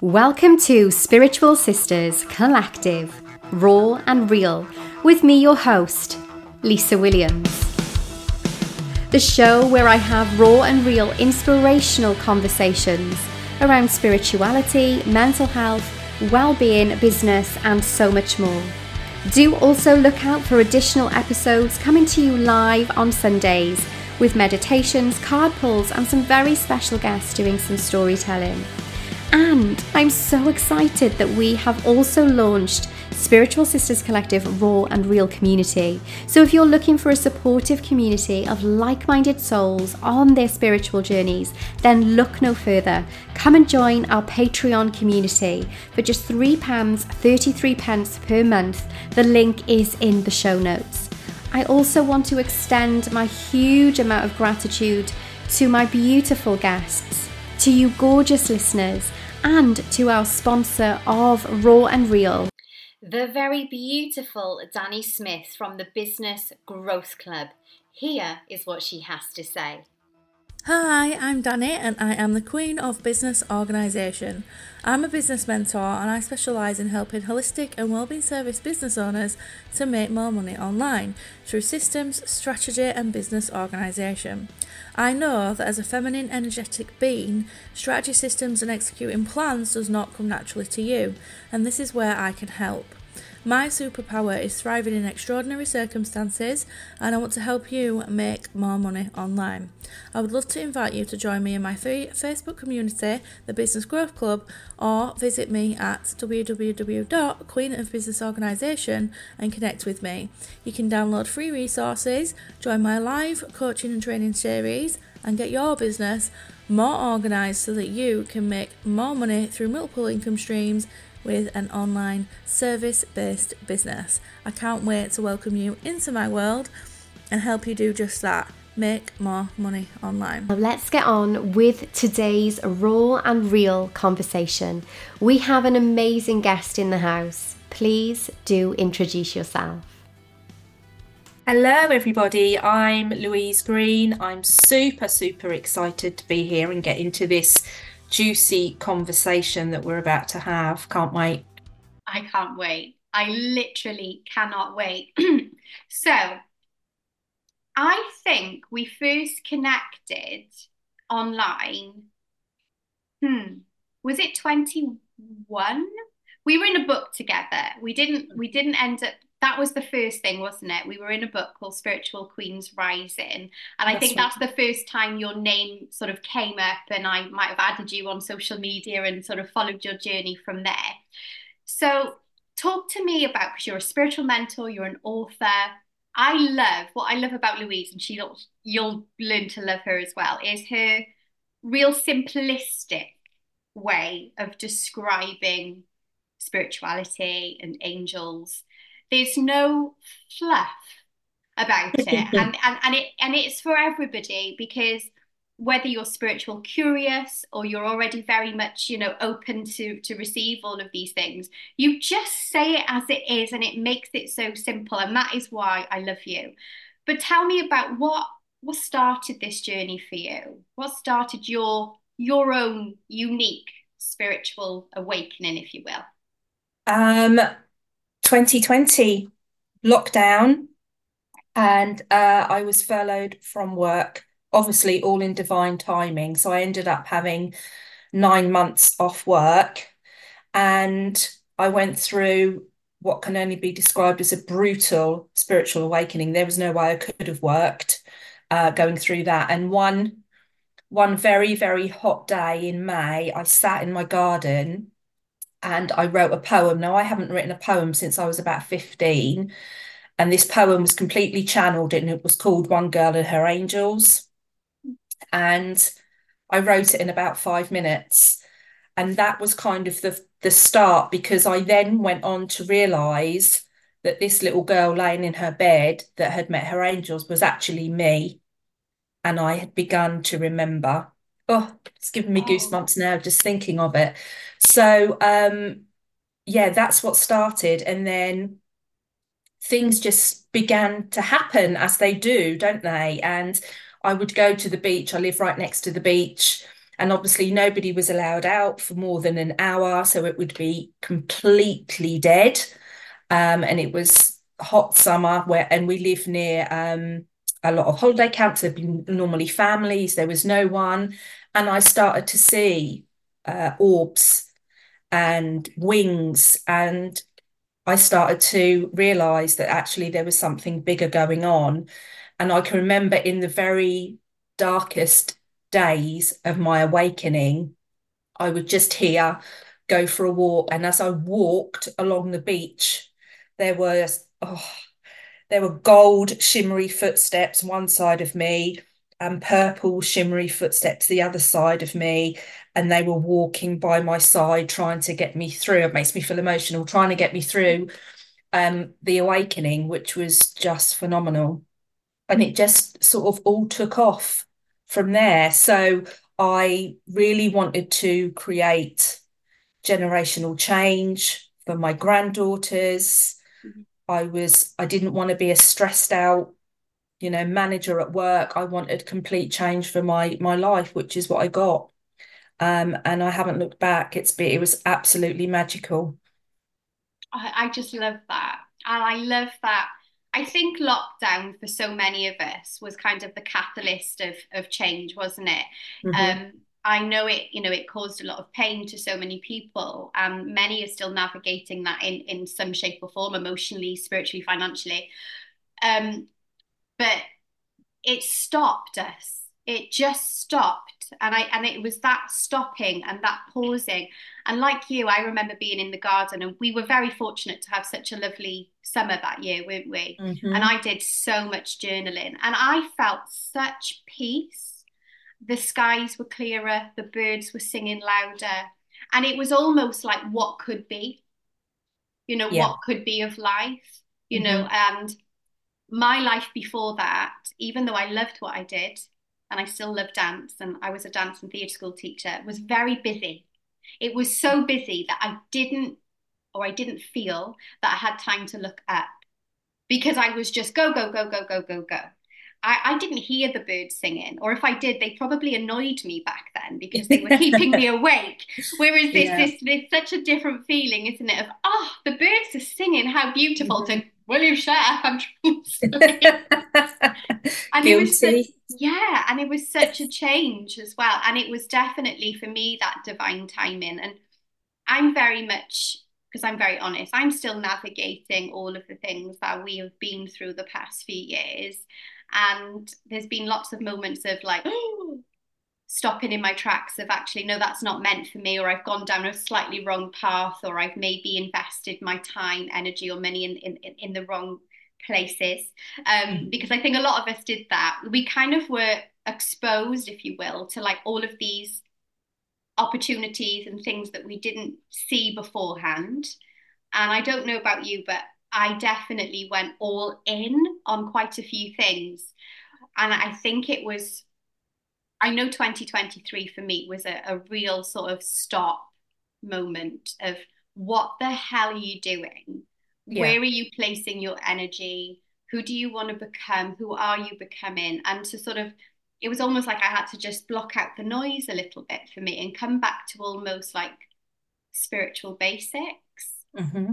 Welcome to Spiritual Sisters Collective, Raw and Real, with me, your host, Lisa Williams. The show where I have raw and real inspirational conversations around spirituality, mental health, well-being, business, and so much more. Do also look out for additional episodes coming to you live on Sundays with meditations, card pulls, and some very special guests doing some storytelling. And I'm so excited that we have also launched Spiritual Sisters Collective Raw and Real Community. So if you're looking for a supportive community of like minded souls on their spiritual journeys, then look no further. Come and join our Patreon community for just £3, 33 pence per month. The link is in the show notes. I also want to extend my huge amount of gratitude to my beautiful guests, to you gorgeous listeners and to our sponsor of Raw and Real, the very beautiful Dani Smith from the Business Growth Club. Here is what she has to say. Hi, I'm Dani and I am the Queen of Business Organisation. I'm a business mentor and I specialise in helping holistic and wellbeing service business owners to make more money online through systems, strategy, and business organisation. I know that as a feminine, energetic being, strategy systems and executing plans does not come naturally to you, and this is where I can help. My superpower is thriving in extraordinary circumstances, and I want to help you make more money online. I would love to invite you to join me in my free Facebook community, the Business Growth Club, or visit me at www.queenofbusinessorganisation and connect with me. You can download free resources, join my live coaching and training series, and get your business more organised so that you can make more money through multiple income streams with an online service based business. I can't wait to welcome you into my world and help you do just that make more money online. Let's get on with today's raw and real conversation. We have an amazing guest in the house. Please do introduce yourself. Hello, everybody. I'm Louise Green. I'm super, super excited to be here and get into this juicy conversation that we're about to have. Can't wait. I can't wait. I literally cannot wait. so, I think we first connected online. Hmm, was it 21? We were in a book together. We didn't we didn't end up that was the first thing, wasn't it? We were in a book called Spiritual Queens Rising. And I that's think right. that's the first time your name sort of came up, and I might have added you on social media and sort of followed your journey from there. So, talk to me about because you're a spiritual mentor, you're an author. I love what I love about Louise, and she you'll learn to love her as well, is her real simplistic way of describing spirituality and angels there's no fluff about it, and, and and it and it's for everybody because whether you're spiritual curious or you're already very much you know open to to receive all of these things you just say it as it is and it makes it so simple. And that is why i love you. But tell me about what what started this journey for you? What started your your own unique spiritual awakening if you will? Um 2020 lockdown, and uh, I was furloughed from work, obviously, all in divine timing. So I ended up having nine months off work, and I went through what can only be described as a brutal spiritual awakening. There was no way I could have worked uh, going through that. And one one very very hot day in May, I sat in my garden and I wrote a poem. Now, I haven't written a poem since I was about 15. And this poem was completely channeled and it was called One Girl and Her Angels. And I wrote it in about five minutes. And that was kind of the, the start because I then went on to realize that this little girl laying in her bed that had met her angels was actually me. And I had begun to remember. Oh, it's giving me goosebumps now just thinking of it. So um, yeah, that's what started, and then things just began to happen as they do, don't they? And I would go to the beach. I live right next to the beach. And obviously, nobody was allowed out for more than an hour, so it would be completely dead. Um, and it was hot summer where, and we live near um, a lot of holiday camps. There'd been normally families. There was no one, and I started to see uh, orbs and wings, and I started to realize that actually there was something bigger going on. And I can remember in the very darkest days of my awakening, I would just hear go for a walk. And as I walked along the beach, there was, oh, there were gold shimmery footsteps one side of me and purple shimmery footsteps the other side of me. And they were walking by my side, trying to get me through. It makes me feel emotional, trying to get me through um, the awakening, which was just phenomenal. And it just sort of all took off from there. So I really wanted to create generational change for my granddaughters. Mm-hmm. I was I didn't want to be a stressed out, you know, manager at work. I wanted complete change for my my life, which is what I got. Um, and I haven't looked back. It's been it was absolutely magical. I, I just love that. And I love that I think lockdown for so many of us was kind of the catalyst of of change, wasn't it? Mm-hmm. Um, I know it, you know, it caused a lot of pain to so many people, and many are still navigating that in in some shape or form, emotionally, spiritually, financially. Um, but it stopped us. It just stopped, and I and it was that stopping and that pausing. And like you, I remember being in the garden, and we were very fortunate to have such a lovely summer that year, weren't we? Mm-hmm. And I did so much journaling, and I felt such peace. The skies were clearer, the birds were singing louder, and it was almost like what could be, you know, yeah. what could be of life, you mm-hmm. know, and my life before that, even though I loved what I did, and I still love dance, and I was a dance and theatre school teacher, was very busy. It was so busy that I didn't or I didn't feel that I had time to look up because I was just go, go, go, go, go, go, go. I, I didn't hear the birds singing, or if I did, they probably annoyed me back then because they were keeping me awake. Whereas this, yeah. this, this, such a different feeling, isn't it? Of oh, the birds are singing, how beautiful! Mm-hmm. To will you share? I'm and Guilty. it was such, yeah, and it was such a change as well, and it was definitely for me that divine timing. And I'm very much because I'm very honest, I'm still navigating all of the things that we have been through the past few years. And there's been lots of moments of like, oh, stopping in my tracks of actually, no, that's not meant for me, or I've gone down a slightly wrong path, or I've maybe invested my time, energy, or money in, in, in the wrong places. Um, mm-hmm. Because I think a lot of us did that. We kind of were exposed, if you will, to like all of these opportunities and things that we didn't see beforehand. And I don't know about you, but I definitely went all in on quite a few things. And I think it was, I know 2023 for me was a, a real sort of stop moment of what the hell are you doing? Yeah. Where are you placing your energy? Who do you want to become? Who are you becoming? And to sort of it was almost like I had to just block out the noise a little bit for me and come back to almost like spiritual basics. Mm-hmm.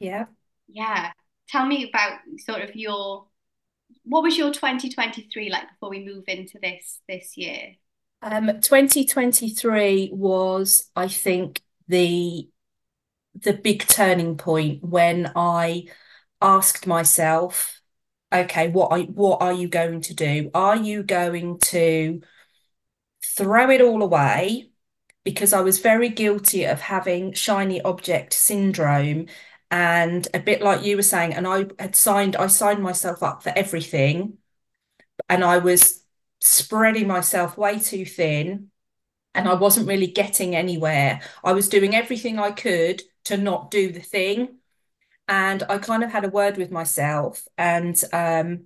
Yeah. Yeah. Tell me about sort of your what was your 2023 like before we move into this this year? Um 2023 was I think the the big turning point when I asked myself okay, what I what are you going to do? Are you going to throw it all away? Because I was very guilty of having shiny object syndrome. And a bit like you were saying, and I had signed, I signed myself up for everything. And I was spreading myself way too thin. And I wasn't really getting anywhere. I was doing everything I could to not do the thing and I kind of had a word with myself and um,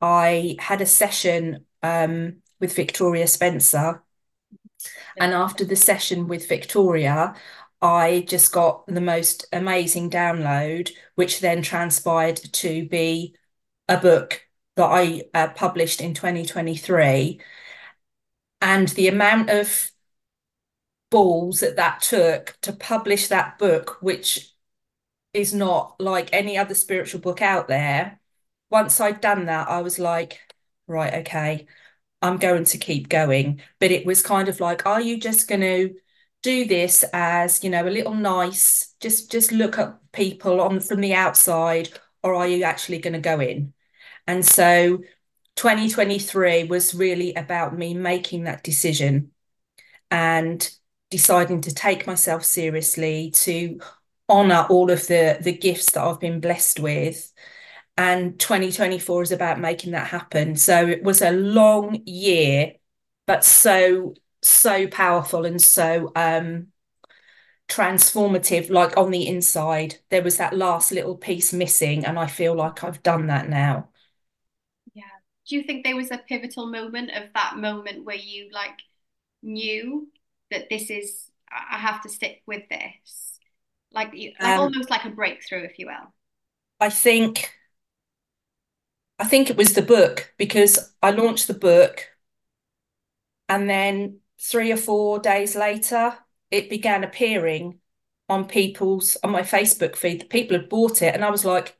I had a session um, with Victoria Spencer. And after the session with Victoria, I just got the most amazing download, which then transpired to be a book that I uh, published in 2023. And the amount of balls that that took to publish that book, which is not like any other spiritual book out there. Once I'd done that, I was like, right, okay, I'm going to keep going. But it was kind of like, are you just going to do this as, you know, a little nice, just just look at people on from the outside, or are you actually going to go in? And so 2023 was really about me making that decision and deciding to take myself seriously, to honor all of the the gifts that I've been blessed with. And 2024 is about making that happen. So it was a long year, but so, so powerful and so um transformative, like on the inside. There was that last little piece missing, and I feel like I've done that now. Yeah. Do you think there was a pivotal moment of that moment where you like knew that this is I have to stick with this? Like like um, almost like a breakthrough, if you will. I think I think it was the book because I launched the book and then three or four days later it began appearing on people's on my Facebook feed. The people had bought it and I was like,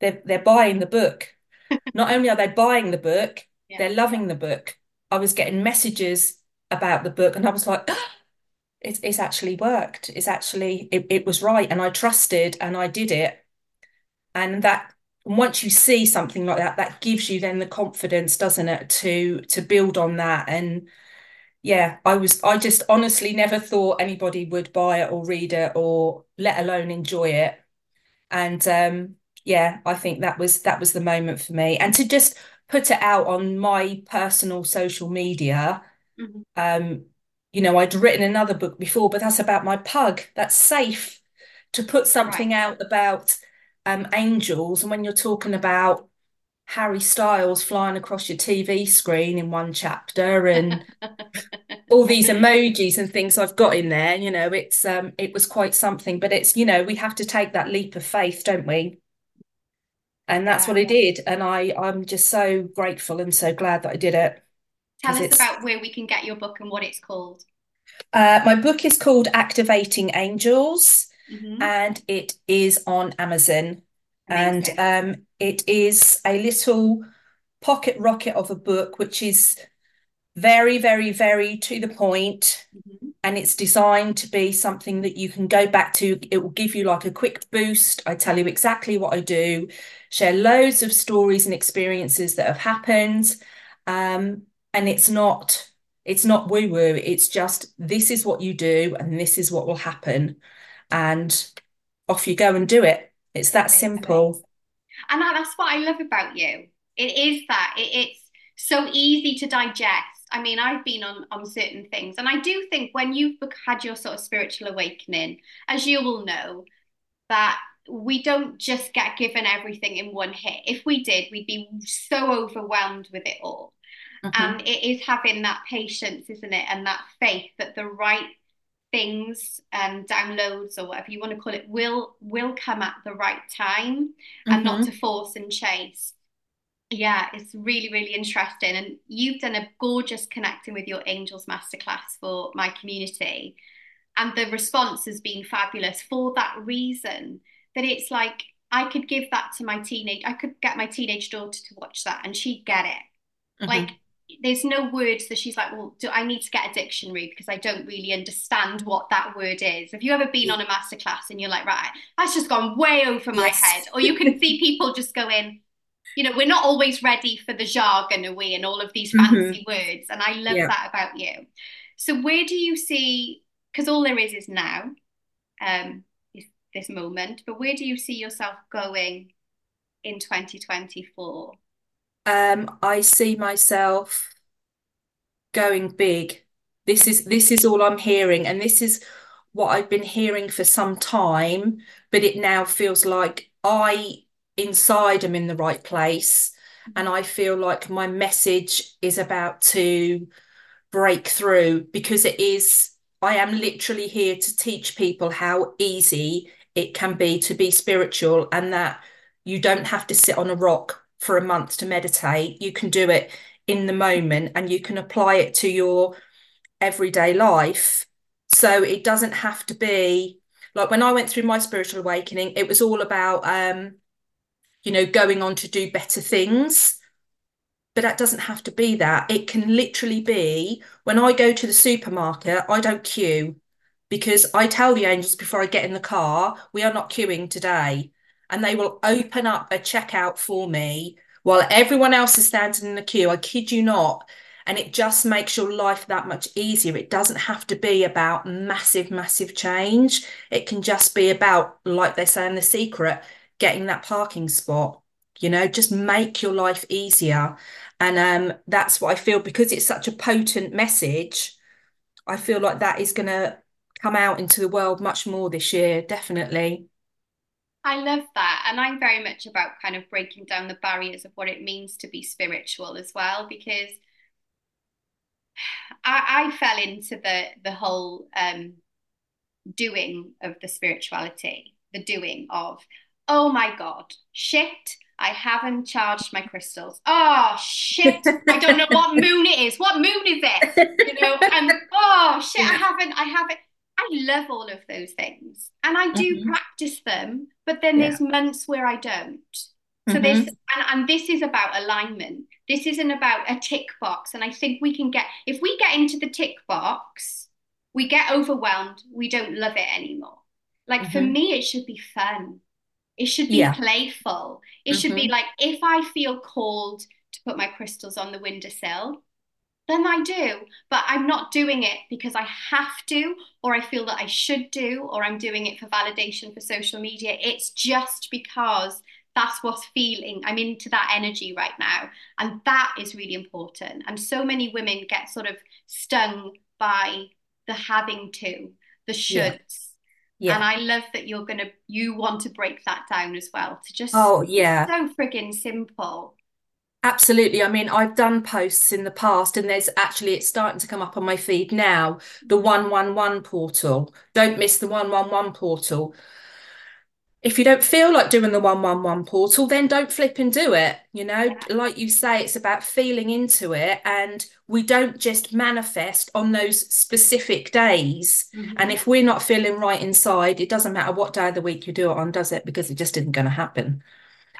they're they're buying the book. Not only are they buying the book, yeah. they're loving the book. I was getting messages about the book and I was like, oh, it's it's actually worked. It's actually it, it was right. And I trusted and I did it. And that once you see something like that, that gives you then the confidence, doesn't it, to to build on that. And yeah, I was I just honestly never thought anybody would buy it or read it or let alone enjoy it. And um yeah, I think that was that was the moment for me. And to just put it out on my personal social media, mm-hmm. um, you know, I'd written another book before, but that's about my pug. That's safe to put something right. out about um, angels, and when you're talking about Harry Styles flying across your TV screen in one chapter and all these emojis and things I've got in there, you know, it's um it was quite something. But it's, you know, we have to take that leap of faith, don't we? And that's what I did. And I I'm just so grateful and so glad that I did it. Tell us about where we can get your book and what it's called. Uh, my book is called Activating Angels mm-hmm. and it is on Amazon. Amazing. And um, it is a little pocket rocket of a book, which is very, very, very to the point, mm-hmm. And it's designed to be something that you can go back to. It will give you like a quick boost. I tell you exactly what I do, share loads of stories and experiences that have happened. Um, and it's not it's not woo woo. It's just this is what you do and this is what will happen and off you go and do it. It's that Amazing. simple. And that's what I love about you. It is that it, it's so easy to digest. I mean, I've been on on certain things, and I do think when you've had your sort of spiritual awakening, as you will know, that we don't just get given everything in one hit. If we did, we'd be so overwhelmed with it all. Mm-hmm. And it is having that patience, isn't it? And that faith that the right things and downloads or whatever you want to call it will will come at the right time mm-hmm. and not mm-hmm. to force and chase yeah it's really really interesting and you've done a gorgeous connecting with your angels masterclass for my community and the response has been fabulous for that reason that it's like i could give that to my teenage i could get my teenage daughter to watch that and she'd get it mm-hmm. like there's no words that she's like, well, do I need to get a dictionary because I don't really understand what that word is. Have you ever been on a masterclass and you're like, right, that's just gone way over my yes. head? Or you can see people just going, you know, we're not always ready for the jargon, are we, and all of these mm-hmm. fancy mm-hmm. words. And I love yeah. that about you. So where do you see, because all there is is now, um, is this moment, but where do you see yourself going in 2024? Um, I see myself going big. This is this is all I'm hearing, and this is what I've been hearing for some time, but it now feels like I inside am in the right place, and I feel like my message is about to break through because it is. I am literally here to teach people how easy it can be to be spiritual and that you don't have to sit on a rock for a month to meditate. You can do it in the moment and you can apply it to your everyday life So it doesn't have to be like when I went through my spiritual awakening, it was all about um, you know, going on to do better things. But that doesn't have to be that. It can literally be when I go to the supermarket, I don't queue because I tell the angels before I get in the car, we are not queuing today. And they will open up a checkout for me while everyone else is standing in the queue. I kid you not. And it just makes your life that much easier. It doesn't have to be about massive, massive change. It can just be about, like they say in The Secret, getting that parking spot. You know, just make your life easier. And um, that's what I feel because it's such a potent message. I feel like that is going to come out into the world much more this year, definitely. I love that. And I'm very much about kind of breaking down the barriers of what it means to be spiritual as well, because I, I fell into the the whole um, doing of the spirituality, the doing of, oh my God, shit, I haven't charged my crystals. Oh shit, I don't know what moon it is. What moon is it? You know, and oh shit, I haven't, I haven't. I love all of those things and I do mm-hmm. practice them, but then yeah. there's months where I don't. So mm-hmm. this and, and this is about alignment. This isn't about a tick box. And I think we can get if we get into the tick box, we get overwhelmed, we don't love it anymore. Like mm-hmm. for me, it should be fun. It should be yeah. playful. It should be mm-hmm. like if I feel called to put my crystals on the windowsill, then I do. But I'm not doing it because I have to, or I feel that I should do, or I'm doing it for validation for social media. It's just because that's what's feeling. I'm into that energy right now. And that is really important. And so many women get sort of stung by the having to, the shoulds. Yeah. Yeah. And I love that you're gonna you want to break that down as well to just oh yeah so friggin' simple. Absolutely. I mean, I've done posts in the past, and there's actually it's starting to come up on my feed now. The 111 portal. Don't miss the 111 portal. If you don't feel like doing the 111 portal, then don't flip and do it. You know, yeah. like you say, it's about feeling into it. And we don't just manifest on those specific days. Mm-hmm. And if we're not feeling right inside, it doesn't matter what day of the week you do it on, does it? Because it just isn't going to happen.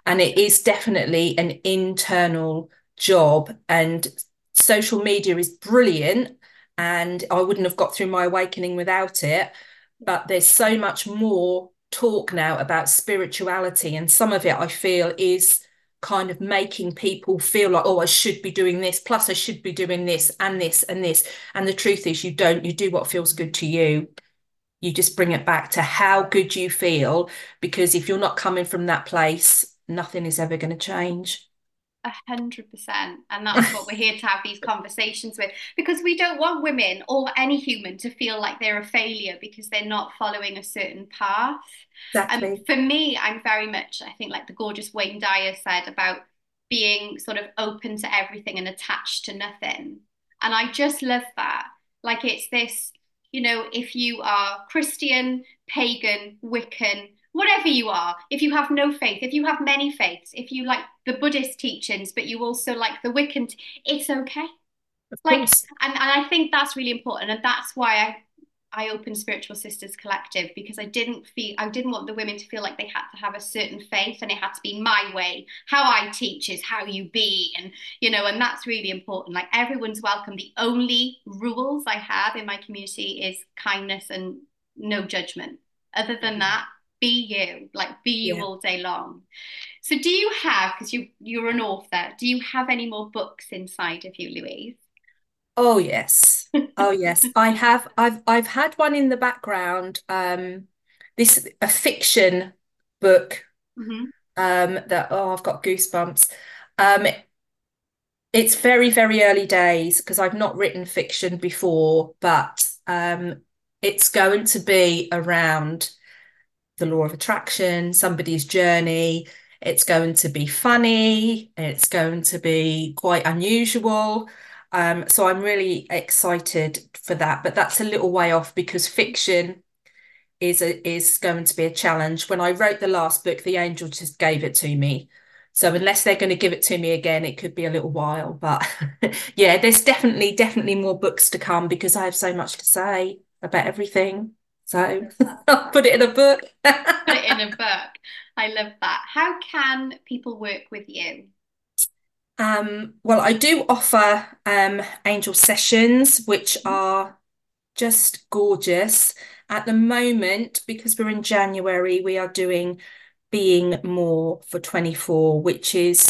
And it is definitely an internal job. And social media is brilliant. And I wouldn't have got through my awakening without it. But there's so much more talk now about spirituality. And some of it I feel is kind of making people feel like, oh, I should be doing this, plus I should be doing this and this and this. And the truth is, you don't, you do what feels good to you. You just bring it back to how good you feel. Because if you're not coming from that place, nothing is ever going to change. A hundred percent. And that's what we're here to have these conversations with because we don't want women or any human to feel like they're a failure because they're not following a certain path. Exactly. And for me, I'm very much, I think, like the gorgeous Wayne Dyer said about being sort of open to everything and attached to nothing. And I just love that. Like it's this, you know, if you are Christian, pagan, Wiccan, whatever you are, if you have no faith, if you have many faiths, if you like the Buddhist teachings, but you also like the Wiccan, it's okay. like, and, and I think that's really important. And that's why I, I opened Spiritual Sisters Collective because I didn't feel I didn't want the women to feel like they had to have a certain faith and it had to be my way. How I teach is how you be, and you know, and that's really important. Like everyone's welcome. The only rules I have in my community is kindness and no judgment. Other than mm-hmm. that, be you, like be you yeah. all day long. So do you have, because you you're an author, do you have any more books inside of you, Louise? Oh yes. Oh yes. I have I've I've had one in the background. Um this a fiction book mm-hmm. um that oh I've got goosebumps. Um it's very, very early days because I've not written fiction before, but um it's going to be around the law of attraction, somebody's journey. It's going to be funny. It's going to be quite unusual. Um, so I'm really excited for that. But that's a little way off because fiction is a, is going to be a challenge. When I wrote the last book, the angel just gave it to me. So unless they're going to give it to me again, it could be a little while. But yeah, there's definitely, definitely more books to come because I have so much to say. about everything. So I'll put it in a book. Put it in a book. I love that. How can people work with you? Um, well, I do offer um, angel sessions, which are just gorgeous. At the moment, because we're in January, we are doing Being More for 24, which is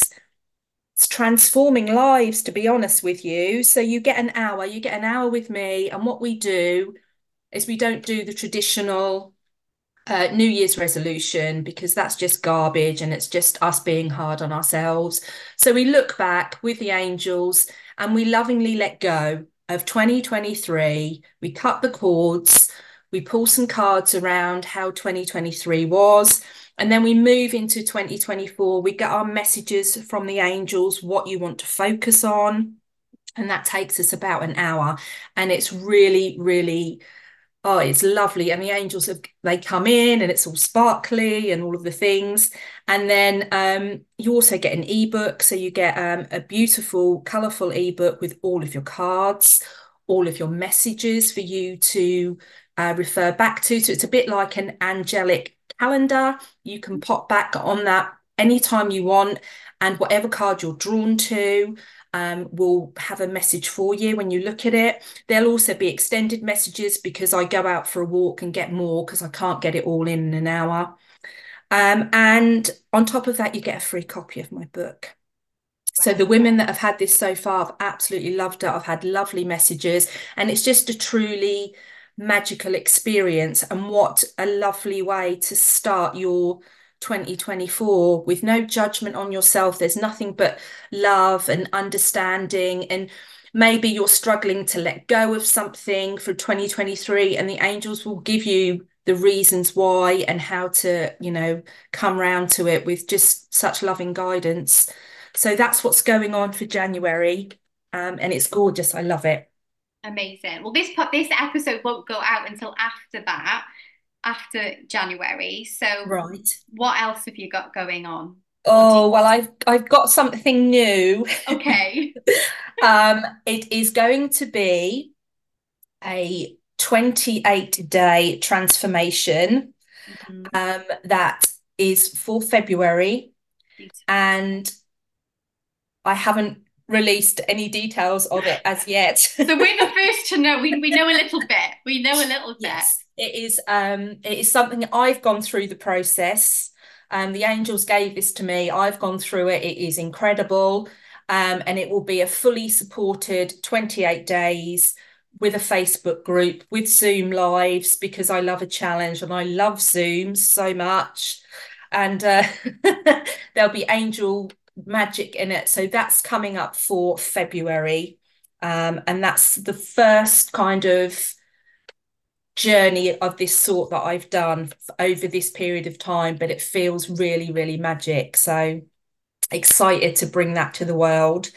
it's transforming lives, to be honest with you. So you get an hour, you get an hour with me, and what we do is we don't do the traditional uh, New Year's resolution because that's just garbage and it's just us being hard on ourselves. So we look back with the angels and we lovingly let go of 2023. We cut the cords, we pull some cards around how 2023 was. And then we move into 2024. We get our messages from the angels, what you want to focus on. And that takes us about an hour. And it's really, really oh, it's lovely. And the angels have they come in and it's all sparkly and all of the things. And then um, you also get an ebook. So you get um, a beautiful, colourful ebook with all of your cards, all of your messages for you to uh, refer back to. So it's a bit like an angelic calendar. You can pop back on that anytime you want. And whatever card you're drawn to, um, will have a message for you when you look at it. There'll also be extended messages because I go out for a walk and get more because I can't get it all in, in an hour. Um, and on top of that, you get a free copy of my book. So the women that have had this so far have absolutely loved it. I've had lovely messages, and it's just a truly magical experience. And what a lovely way to start your 2024 with no judgment on yourself. There's nothing but love and understanding. And maybe you're struggling to let go of something for 2023, and the angels will give you the reasons why and how to, you know, come round to it with just such loving guidance. So that's what's going on for January. Um, and it's gorgeous. I love it. Amazing. Well, this this episode won't go out until after that after January. So, right. What else have you got going on? Oh, well, I've I've got something new. Okay. um, it is going to be a 28 day transformation mm-hmm. um, that is for February. Beautiful. And I haven't released any details of it as yet. so we're the first to know. We we know a little bit. We know a little bit. Yes it is um it is something I've gone through the process. Um, the angels gave this to me. I've gone through it. It is incredible. Um, and it will be a fully supported 28 days with a Facebook group, with Zoom lives, because I love a challenge and I love Zooms so much. And uh, there'll be angel magic in it. So that's coming up for February. Um, and that's the first kind of journey of this sort that I've done over this period of time, but it feels really, really magic. So excited to bring that to the world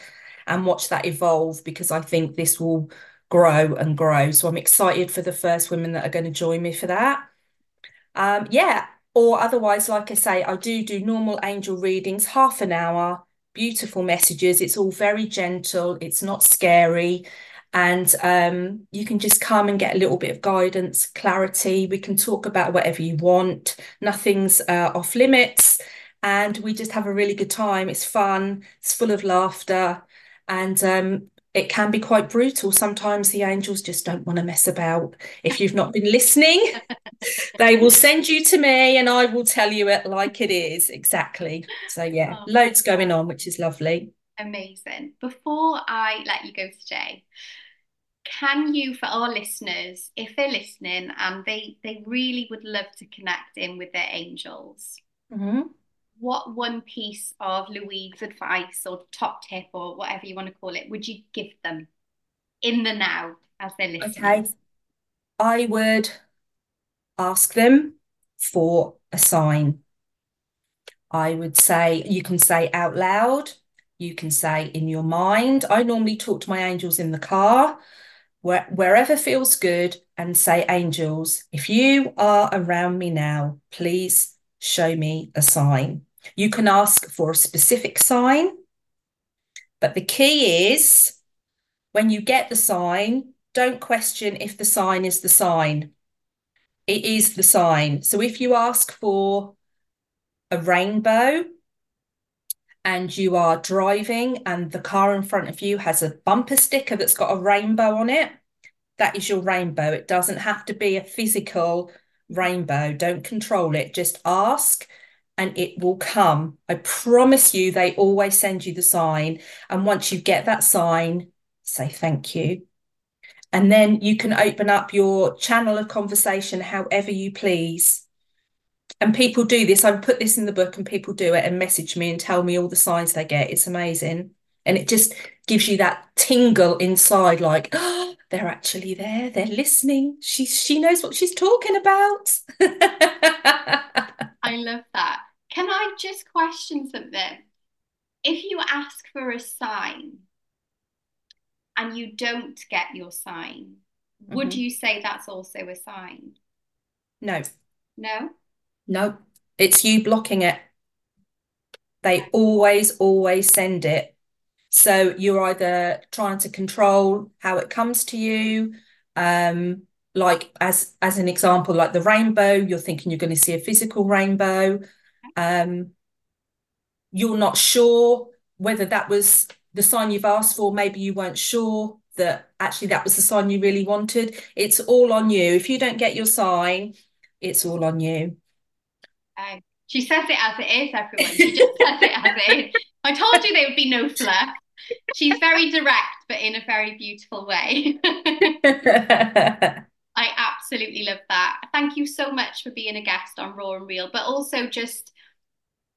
and watch that evolve because I think this will grow and grow. So I'm excited for the first women that are going to join me for that. Um, yeah, or otherwise, like I say, I do do normal angel readings, half an hour, beautiful messages. It's all very gentle, it's not scary and um, you can just come and get a little bit of guidance, clarity. We can talk about whatever you want. Nothing's uh, off limits, and we just have a really good time. It's fun. It's full of laughter, and um, it can be quite brutal. Sometimes the angels just don't want to mess about. If you've not been listening, they will send you to me, and I will tell you it like it is exactly. So yeah, oh, loads going on, which is lovely. Amazing. Before I let you go today, can you, for our listeners, if they're listening and they they really would love to connect in with their angels, mm-hmm. what one piece of Louise's advice or top tip or whatever you want to call it would you give them in the now as they're listening? Okay, I would ask them for a sign. I would say you can say out loud you can say in your mind. I normally talk to my angels in the car, where, wherever feels good, and say, Angels, if you are around me now, please show me a sign. You can ask for a specific sign, but the key is when you get the sign, don't question if the sign is the sign. It is the sign. So if you ask for a rainbow and you are driving and the car in front of you has a bumper sticker that's got a rainbow on it, that is your rainbow. It doesn't have to be a physical rainbow. Don't control it. Just ask and it will come. I promise you, they always send you the sign. And once you get that sign, say thank you. And then you can open up your channel of conversation however you please. And people do this. I put this in the book and people do it and message me and tell me all the signs they get. It's amazing. And it just gives you that tingle inside, like, oh, they're actually there. They're listening. She she knows what she's talking about. I love that. Can I just question something? If you ask for a sign and you don't get your sign, would Mhm. you say that's also a sign? No, No? No, it's you blocking it. They always, always send it. So you're either trying to control how it comes to you, um, like as as an example, like the rainbow, you're thinking you're going to see a physical rainbow. Um, you're not sure whether that was the sign you've asked for. Maybe you weren't sure that actually that was the sign you really wanted. It's all on you. If you don't get your sign, it's all on you. She says it as it is, everyone. She just says it as it is. I told you there would be no fluff. She's very direct, but in a very beautiful way. I absolutely love that. Thank you so much for being a guest on Raw and Real, but also just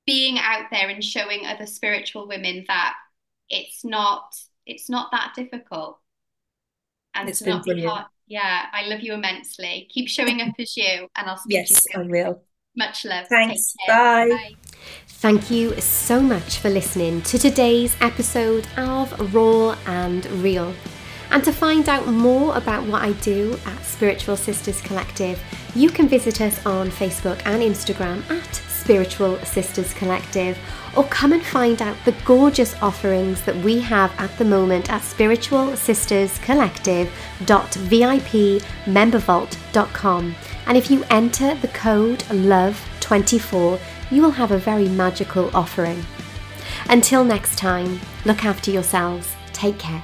being out there and showing other spiritual women that it's not it's not that difficult. And It's been not brilliant. hard. Yeah, I love you immensely. Keep showing up as you, and I'll speak to you Yes, I will. Much love. Thanks. Take care. Bye. Thank you so much for listening to today's episode of Raw and Real. And to find out more about what I do at Spiritual Sisters Collective, you can visit us on Facebook and Instagram at Spiritual Sisters Collective, or come and find out the gorgeous offerings that we have at the moment at spiritualsisterscollective.vipmembervault.com. And if you enter the code LOVE24, you will have a very magical offering. Until next time, look after yourselves. Take care.